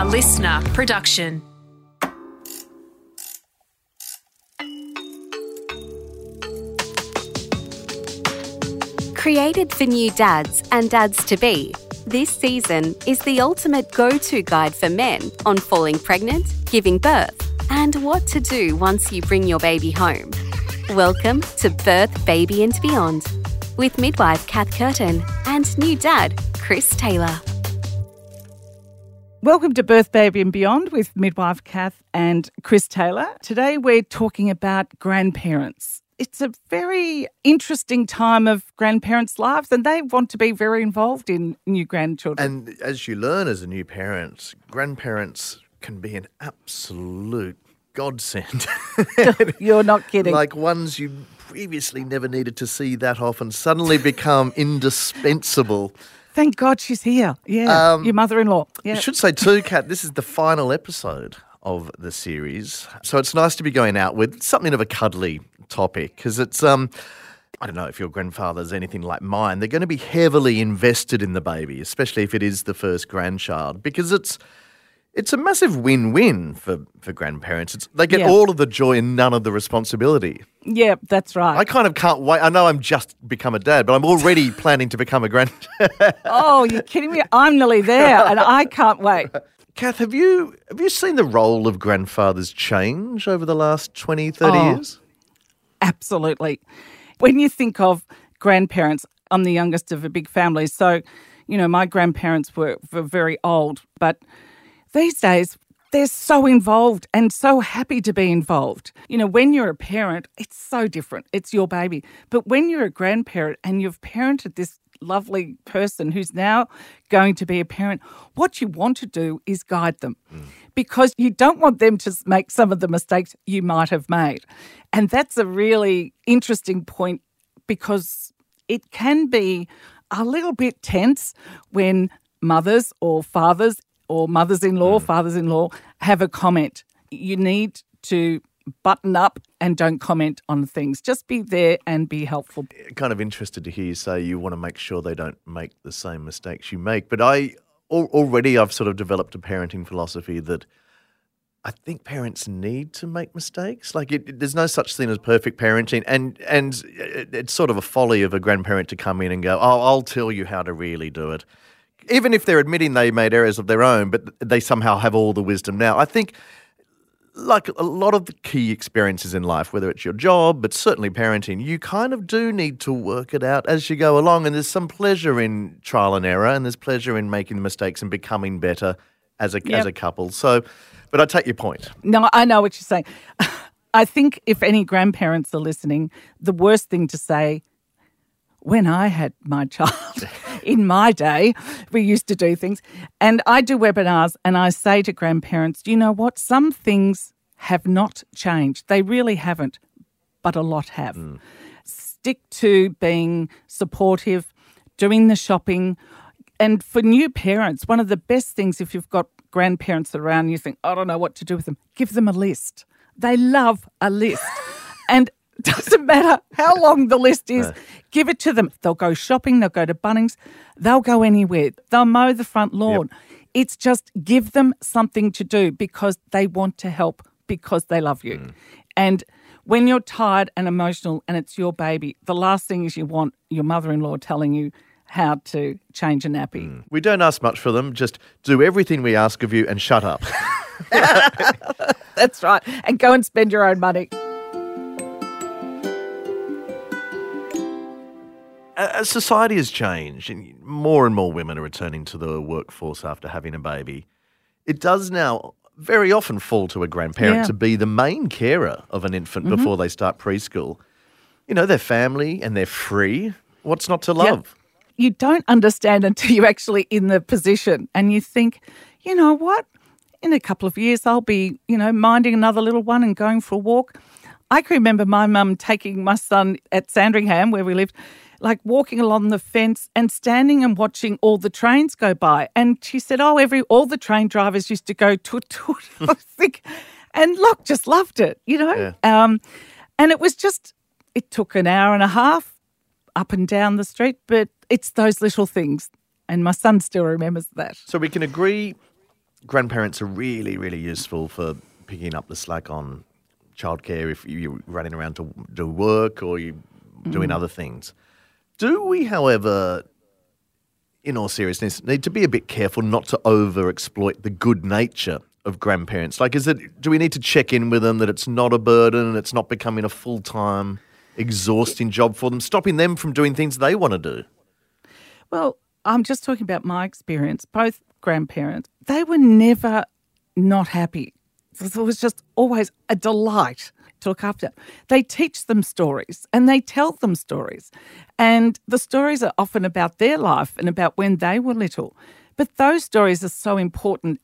A listener production. Created for new dads and dads to be, this season is the ultimate go to guide for men on falling pregnant, giving birth, and what to do once you bring your baby home. Welcome to Birth, Baby and Beyond with midwife Cath Curtin and new dad Chris Taylor. Welcome to Birth Baby and Beyond with midwife Cath and Chris Taylor. Today we're talking about grandparents it's a very interesting time of grandparents' lives, and they want to be very involved in new grandchildren. And as you learn as a new parent, grandparents can be an absolute godsend. You're not kidding. like ones you previously never needed to see that often suddenly become indispensable. Thank God she's here. Yeah, um, your mother-in-law. Yeah. I should say too, Kat. This is the final episode of the series, so it's nice to be going out with something of a cuddly topic because it's um. I don't know if your grandfather's anything like mine. They're going to be heavily invested in the baby, especially if it is the first grandchild, because it's it's a massive win-win for, for grandparents. It's, they get yeah. all of the joy and none of the responsibility. Yeah, that's right. I kind of can't wait. I know I'm just become a dad, but I'm already planning to become a grand. oh, you're kidding me! I'm nearly there, and I can't wait. Cath, have you have you seen the role of grandfathers change over the last 20, 30 oh, years? Absolutely. When you think of grandparents, I'm the youngest of a big family. So, you know, my grandparents were, were very old, but these days, they're so involved and so happy to be involved. You know, when you're a parent, it's so different. It's your baby. But when you're a grandparent and you've parented this lovely person who's now going to be a parent, what you want to do is guide them mm. because you don't want them to make some of the mistakes you might have made. And that's a really interesting point because it can be a little bit tense when mothers or fathers or mothers in law, mm. fathers in law have a comment. You need to button up and don't comment on things. Just be there and be helpful. Kind of interested to hear you say you want to make sure they don't make the same mistakes you make. But I already I've sort of developed a parenting philosophy that I think parents need to make mistakes. Like, it, there's no such thing as perfect parenting, and and it's sort of a folly of a grandparent to come in and go, "Oh, I'll tell you how to really do it," even if they're admitting they made errors of their own, but they somehow have all the wisdom now. I think, like a lot of the key experiences in life, whether it's your job, but certainly parenting, you kind of do need to work it out as you go along, and there's some pleasure in trial and error, and there's pleasure in making the mistakes and becoming better as a yep. as a couple. So but I take your point. No, I know what you're saying. I think if any grandparents are listening, the worst thing to say when I had my child in my day, we used to do things. And I do webinars and I say to grandparents, you know what? Some things have not changed. They really haven't, but a lot have. Mm. Stick to being supportive, doing the shopping. And for new parents, one of the best things if you've got grandparents around and you think, I don't know what to do with them, give them a list. They love a list. and doesn't matter how long the list is, give it to them. They'll go shopping, they'll go to Bunnings, they'll go anywhere, they'll mow the front lawn. Yep. It's just give them something to do because they want to help because they love you. Mm. And when you're tired and emotional and it's your baby, the last thing is you want your mother in law telling you, how to change a nappy. Mm. We don't ask much for them, just do everything we ask of you and shut up. That's right. And go and spend your own money. As society has changed, and more and more women are returning to the workforce after having a baby, it does now very often fall to a grandparent yeah. to be the main carer of an infant mm-hmm. before they start preschool. You know, they're family and they're free. What's not to love? you don't understand until you're actually in the position and you think, you know what? In a couple of years, I'll be, you know, minding another little one and going for a walk. I can remember my mum taking my son at Sandringham, where we lived, like walking along the fence and standing and watching all the trains go by. And she said, "Oh, every all the train drivers used to go toot toot." I thinking, and Locke just loved it, you know. Yeah. Um, and it was just, it took an hour and a half up and down the street, but it's those little things. And my son still remembers that. So we can agree grandparents are really, really useful for picking up the slack on childcare if you're running around to do work or you're doing other things. Do we, however, in all seriousness, need to be a bit careful not to over exploit the good nature of grandparents? Like, is it, do we need to check in with them that it's not a burden and it's not becoming a full time, exhausting job for them, stopping them from doing things they want to do? Well, I'm just talking about my experience. Both grandparents, they were never not happy. It was just always a delight to look after. They teach them stories and they tell them stories. And the stories are often about their life and about when they were little. But those stories are so important.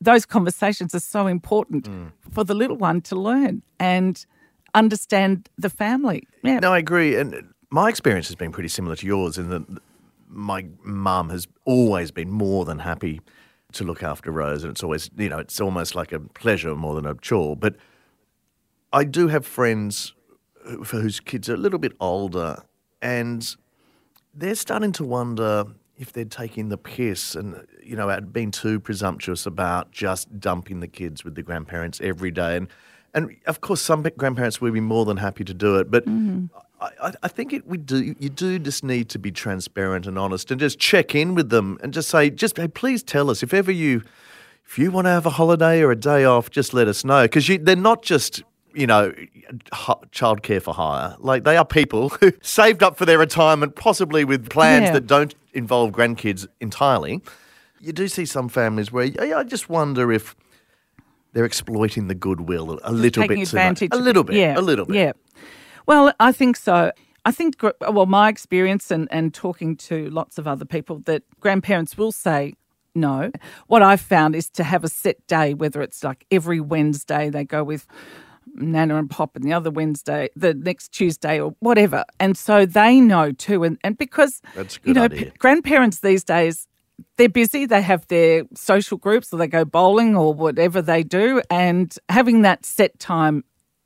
Those conversations are so important mm. for the little one to learn and understand the family. Yeah. No, I agree. And my experience has been pretty similar to yours in that my mum has always been more than happy to look after Rose. And it's always, you know, it's almost like a pleasure more than a chore. But I do have friends for whose kids are a little bit older and they're starting to wonder if they're taking the piss and, you know, had been too presumptuous about just dumping the kids with the grandparents every day. And, and of course, some grandparents will be more than happy to do it, but mm-hmm. I, I- I think it, we do. You do just need to be transparent and honest, and just check in with them, and just say, just hey, please tell us if ever you, if you want to have a holiday or a day off, just let us know because they're not just you know childcare for hire. Like they are people who saved up for their retirement, possibly with plans Yeah. that don't involve grandkids entirely. You do see some families where I just wonder if they're exploiting the goodwill a little bit too much. advantage. A little bit. Yeah, A little bit. Yeah. Well, I think so. I think, well, my experience and, and talking to lots of other people, that grandparents will say no. What I've found is to have a set day, whether it's like every Wednesday they go with Nana and Pop, and the other Wednesday, the next Tuesday, or whatever. And so they know too. And, and because, you know, p- grandparents these days, they're busy. They have their social groups or they go bowling or whatever they do. And having that set time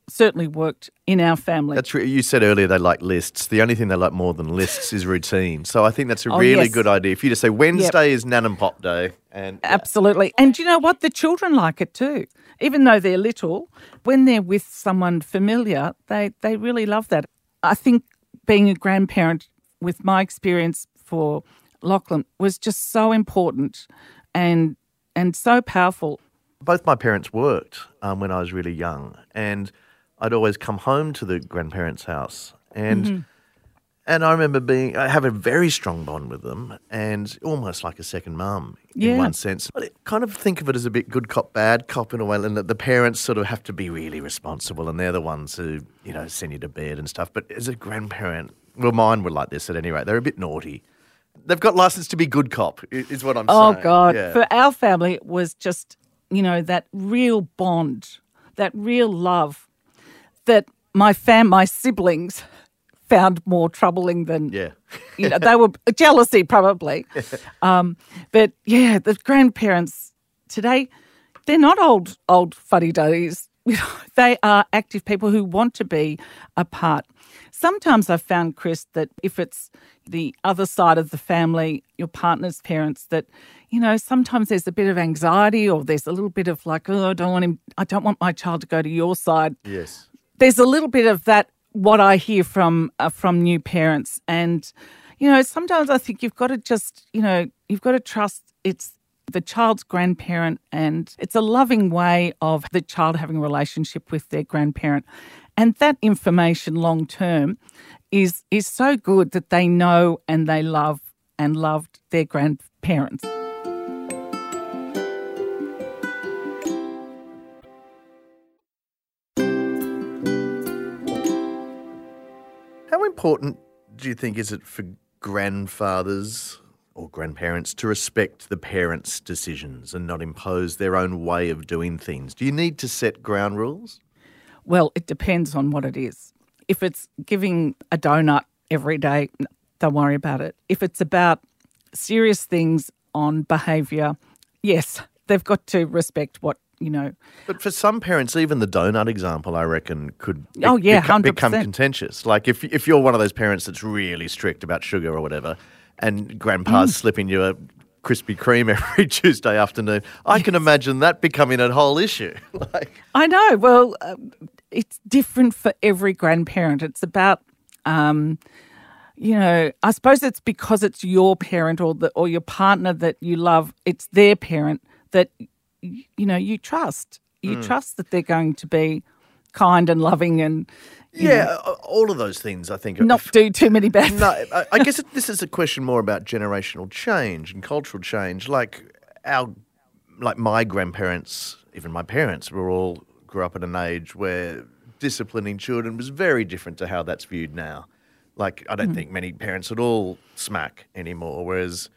certainly worked in our family. That's re- you said earlier they like lists. The only thing they like more than lists is routine. So I think that's a Oh, really yes. good idea. If you just say Wednesday is Nan and Pop Day, and Absolutely. And you know what? The children like it too. Even though they're little, when they're with someone familiar, they, they really love that. I think being a grandparent, with my experience for Lachlan, was just so important and and so powerful. both my parents worked um, when I was really young, and I'd always come home to the grandparents' house, and Mm-hmm. And I remember being I have a very strong bond with them, and almost like a second mum in Yeah. one sense. But it, kind of think of it as a bit good cop, bad cop in a way, and that the parents sort of have to be really responsible, and they're the ones who you know send you to bed and stuff. But as a grandparent, well, mine were like this at any rate. They're a bit naughty. They've got license to be good cop, is what I'm Oh saying. Oh, God! Yeah. For our family, it was just you know that real bond, that real love, that my fam, my siblings, found more troubling than yeah. you know they were jealousy probably, um, but yeah, the grandparents today, they're not old old fuddy duddies. You know, they are active people who want to be a part. Sometimes I've found, Chris, that if it's the other side of the family, your partner's parents, that, you know, sometimes there's a bit of anxiety or there's a little bit of like, oh, I don't want him, I don't want my child to go to your side. Yes. There's a little bit of that, what I hear from, uh, from new parents. And, you know, sometimes I think you've got to just, you know, you've got to trust it's the child's grandparent and it's a loving way of the child having a relationship with their grandparent and that information long term is is so good that they know and they love and loved their grandparents important do you think is it for grandfathers or grandparents to respect the parents' decisions and not impose their own way of doing things? Do you need to set ground rules? well it depends on what it is if it's giving a donut every day don't worry about it if it's about serious things on behavior yes they've got to respect what you know But for some parents, even the donut example, I reckon, could be- Oh, yeah, become, become 100%. contentious. Like if if you're one of those parents that's really strict about sugar or whatever, and grandpa's Mm. slipping you a Krispy Kreme every Tuesday afternoon. I can imagine that becoming a whole issue. like, I know. Well, um, it's different for every grandparent. It's about, um, you know, I suppose it's because it's your parent or the or your partner that you love. It's their parent that you know you trust. You hmm. trust that they're going to be kind and loving and yeah, know, all of those things. I think. not do too many bad no, I, I guess this is a question more about generational change and cultural change. Like our, like my grandparents, even my parents, were all grew up at an age where disciplining children was very different to how that's viewed now. Like I don't hmm. think many parents at all smack anymore, whereas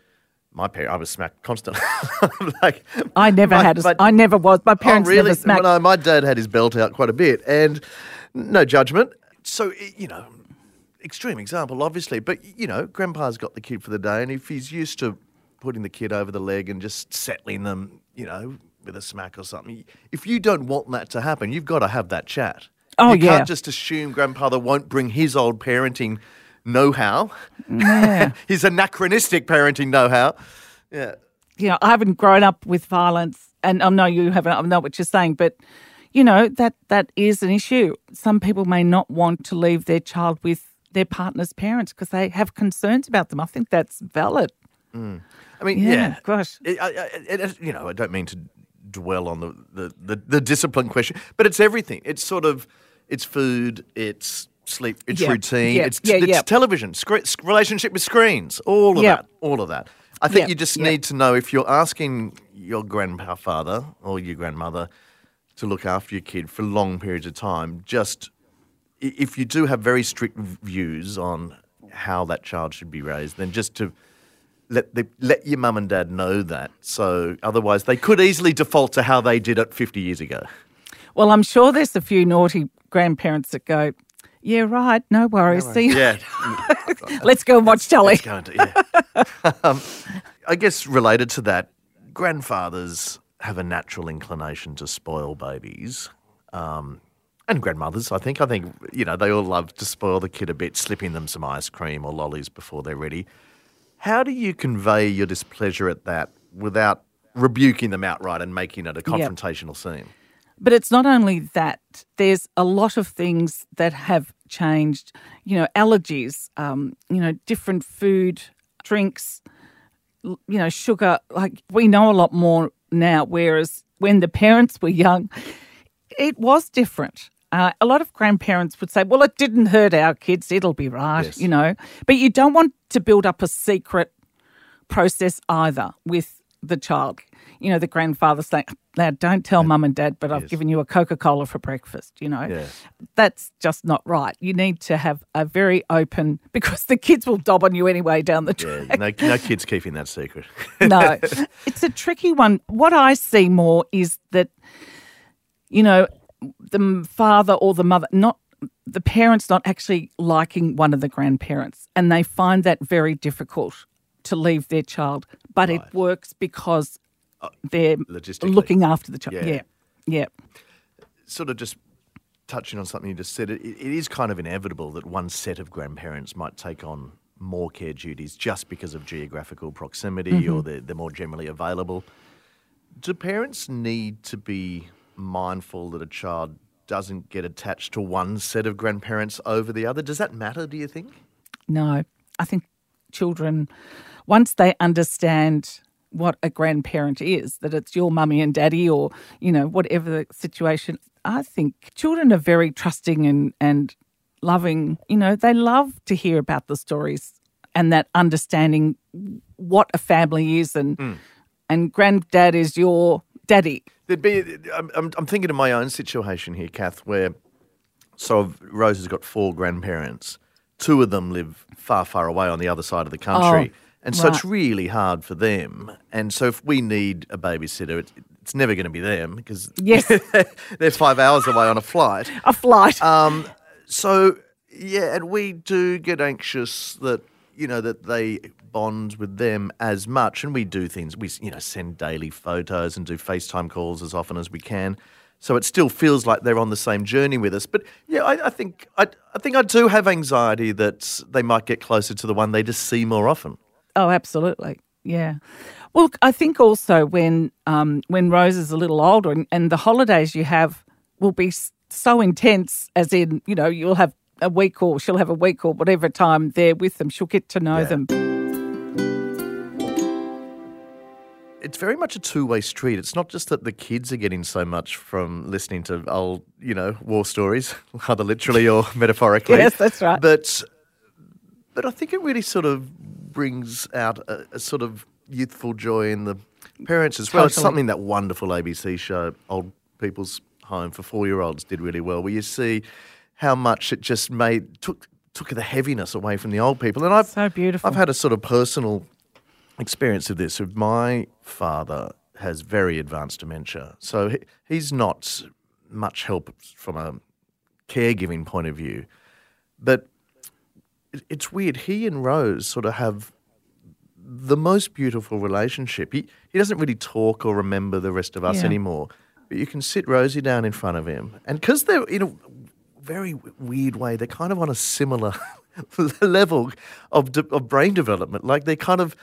my parents, I was smacked constantly. like I never my- had. A, my- I never was. My oh, parents oh, really? never smacked. Well, no, my dad had his belt out quite a bit, and no judgment. So you know, extreme example, obviously, but you know, Grandpa's got the kid for the day, and if he's used to putting the kid over the leg and just settling them, you know, with a smack or something, if you don't want that to happen, you've got to have that chat. Oh, you yeah. can't just assume Grandfather won't bring his old parenting know-how, yeah. his anachronistic parenting know-how. Yeah. you know, I haven't grown up with violence, and I know you haven't. I know what you're saying, but you know that that is an issue. Some people may not want to leave their child with their partner's parents because they have concerns about them. I think that's valid. Mm. I mean, Yeah, yeah, gosh. It, I, I, it, it- you know, I don't mean to dwell on the, the, the, the discipline question, but it's everything. It's sort of, it's food, it's sleep, it's Yeah, routine, yeah, it's, yeah, it's television, relationship with screens, all of that, all of that. I think you just need to know if you're asking your grandfather or your grandmother to look after your kid for long periods of time, just if you do have very strict views on how that child should be raised, then just to let the, let your mum and dad know that. So otherwise, they could easily default to how they did it 50 years ago. Well, I'm sure there's a few naughty grandparents that go, "Yeah, right, no worries. See, you. Yeah, let's go and watch telly." it's going to. Yeah. um, I guess related to that, grandfathers have a natural inclination to spoil babies. Um, and grandmothers, I think. I think, you know, they all love to spoil the kid a bit, slipping them some ice cream or lollies before they're ready. How do you convey your displeasure at that without rebuking them outright and making it a confrontational scene? But it's not only that. There's a lot of things that have changed. You know, allergies. Um, you know, different food, drinks. You know, sugar. Like we know a lot more now. Whereas when the parents were young, it was different. Uh, a lot of grandparents would say, "Well, it didn't hurt our kids; it'll be right," Yes. you know. But you don't want to build up a secret process either with the child. You know, the grandfather saying, "Now, don't tell mum and dad, but I've Yes. given you a Coca Cola for breakfast." You know, Yeah. that's just not right. You need to have a very open because the kids will dob on you anyway down the track. Yeah, no, no kids keeping that secret. no, it's a tricky one. What I see more is that, you know, the father or the mother, not the parents, not actually liking one of the grandparents, and they find that very difficult to leave their child. But it works because they're looking after the child. Yeah. Yeah, yeah. sort of just touching on something you just said, it, it is kind of inevitable that one set of grandparents might take on more care duties just because of geographical proximity mm-hmm. or they're, they're more generally available. Do parents need to be mindful that a child doesn't get attached to one set of grandparents over the other? Does that matter, do you think? No, I think children, once they understand what a grandparent is, that it's your mummy and daddy or, you know, whatever the situation, I think children are very trusting and, and loving. You know, they love to hear about the stories and that understanding what a family is and, hmm. and granddad is your daddy. There'd be. I'm, I'm, I'm thinking of my own situation here, Cath, where so Rose has got four grandparents. Two of them live far, far away on the other side of the country, Oh, and so it's really hard for them. And so if we need a babysitter, it, it's never going to be them because Yes. they're five hours away on a flight. A flight. Um, so yeah, and we do get anxious that you know that they bond with them as much, and we do things. We you know send daily photos and do FaceTime calls as often as we can. So it still feels like they're on the same journey with us. But yeah, I, I think I, I think I do have anxiety that they might get closer to the one they just see more often. Oh, absolutely. Yeah. Well, I think also when um, when Rose is a little older and, and the holidays you have will be so intense, as in, you know, you'll have a week or she'll have a week or whatever time there with them. She'll get to know Yeah. them. It's very much a two way street. It's not just that the kids are getting so much from listening to old, you know, war stories, either literally or metaphorically. Yes, that's right. But but I think it really sort of brings out a, a sort of youthful joy in the parents as well. It's something that wonderful ABC show, Old People's Home for Four Year Olds, did really well, where you see how much it just made took took the heaviness away from the old people. And I've So beautiful. I've had a sort of personal experience of this. Of my father has very advanced dementia, so he, he's not much help from a caregiving point of view. But it's weird. He and Rose sort of have the most beautiful relationship. He he doesn't really talk or remember the rest of us Yeah. anymore. But you can sit Rosie down in front of him, and because they're in a very weird way, they're kind of on a similar level of de- of brain development. Like they kind of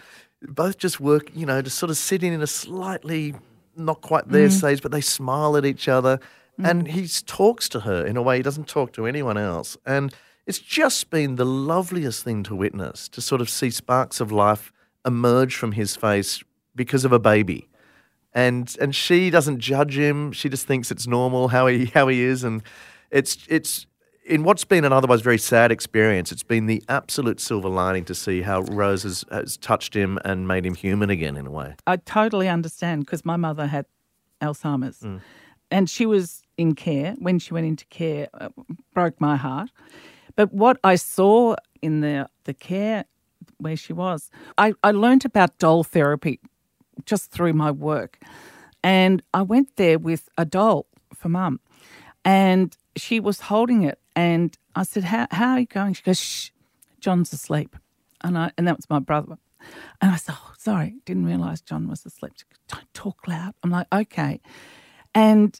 both just work, you know, just sort of sitting in a slightly not quite there mm-hmm. stage, but they smile at each other. And mm. he talks to her in a way he doesn't talk to anyone else. And it's just been the loveliest thing to witness to sort of see sparks of life emerge from his face because of a baby. And and she doesn't judge him. She just thinks it's normal how he how he is. And it's it's in what's been an otherwise very sad experience, it's been the absolute silver lining to see how Rose has, has touched him and made him human again in a way. I totally understand because my mother had Alzheimer's Mm. and she was in care. When she went into care, uh, broke my heart. But what I saw in the, the care where she was, I, I learned about doll therapy just through my work. And I went there with a doll for mum. And she was holding it. And I said, How, how are you going? She goes, Shh, John's asleep. And, I, and that was my brother. And I said, Oh, sorry, didn't realise John was asleep. Goes, Don't talk loud. I'm like, Okay. And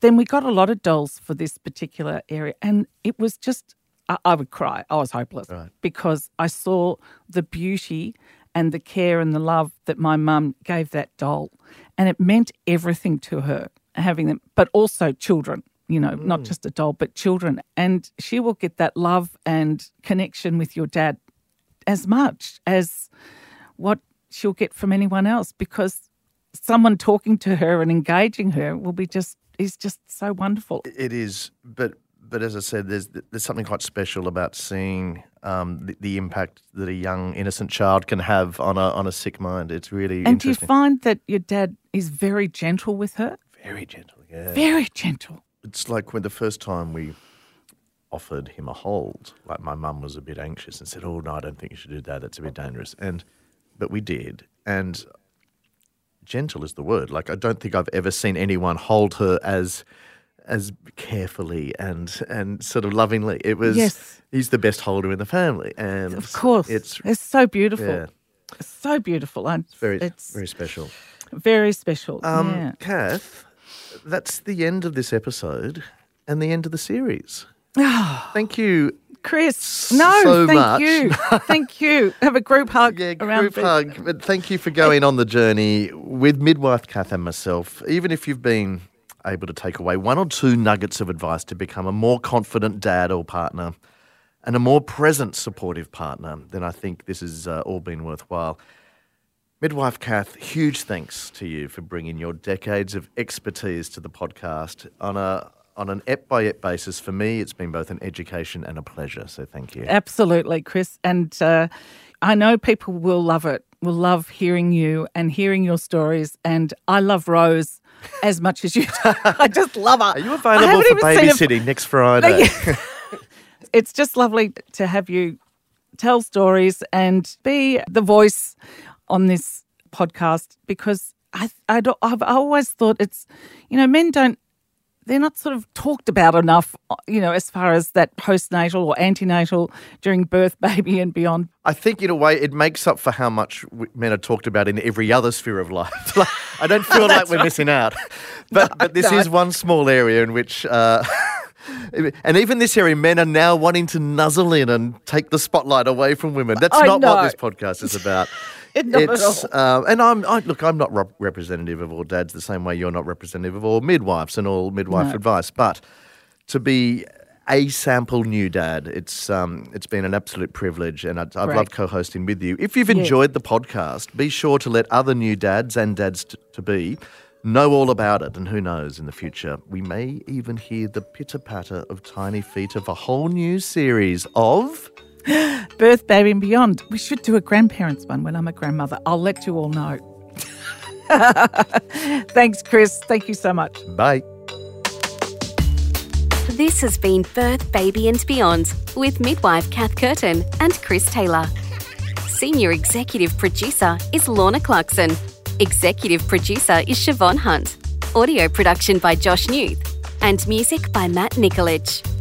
then we got a lot of dolls for this particular area. And it was just, I, I would cry. I was hopeless because I saw the beauty and the care and the love that my mum gave that doll. And it meant everything to her having them, but also children, you know, not mm. just a doll, but children. And she will get that love and connection with your dad as much as what she'll get from anyone else because someone talking to her and engaging her will be just is just so wonderful. It is, but but as I said, there's there's something quite special about seeing um, the, the impact that a young innocent child can have on a on a sick mind. It's really And do you find that your dad is very gentle with her? Very gentle, yeah. Very gentle. It's like when the first time we offered him a hold, like my mum was a bit anxious and said, "Oh no, I don't think you should do that. That's a bit dangerous." And but we did, and gentle is the word. Like I don't think I've ever seen anyone hold her as as carefully and and sort of lovingly. It was Yes. he's the best holder in the family, and Of course. it's It's, so beautiful. yeah, It's so beautiful. And very it's very special. very special. Um, yeah. Cath, that's the end of this episode and the end of the series. Thank you. Chris, no, so thank much. you. thank you. Have a group hug Yeah, group hug. But thank you for going on the journey with midwife Cath and myself. Even if you've been able to take away one or two nuggets of advice to become a more confident dad or partner and a more present, supportive partner, then I think this has uh, all been worthwhile. Midwife Cath, huge thanks to you for bringing your decades of expertise to the podcast on a on an ep by ep basis. For me, it's been both an education and a pleasure. So thank you. Absolutely, Chris. And uh, I know people will love it, will love hearing you and hearing your stories. And I love Rose as much as you do. I just love her. Are you available for babysitting next Friday? it's just lovely to have you tell stories and be the voice on this podcast because I, I don't, I've always thought it's, you know, men don't, they're not sort of talked about enough, you know, as far as that postnatal or antenatal during birth, baby, and beyond. I think in a way it makes up for how much men are talked about in every other sphere of life. Like, I don't feel like we're missing out, but but this no. is one small area in which. Uh, And even this area, men are now wanting to nuzzle in and take the spotlight away from women. That's I not know. what this podcast is about. Not it's um, and I'm I, look. I'm not rep- representative of all dads the same way you're not representative of all midwives and all midwife No. advice. But to be a sample new dad, it's um, it's been an absolute privilege, and I'd, loved co-hosting with you. If you've enjoyed the podcast, be sure to let other new dads and dads t- to be know all about it. And who knows, in the future, we may even hear the pitter patter of tiny feet of a whole new series of. Birth, baby, and beyond. We should do a grandparents one when I'm a grandmother. I'll let you all know. Thanks, Chris. Thank you so much. Bye. This has been Birth, Baby and Beyond with midwife Cath Curtin and Chris Taylor. Senior executive producer is Lorna Clarkson. Executive producer is Siobhan Hunt. Audio production by Josh Newth. And music by Matt Nikolic.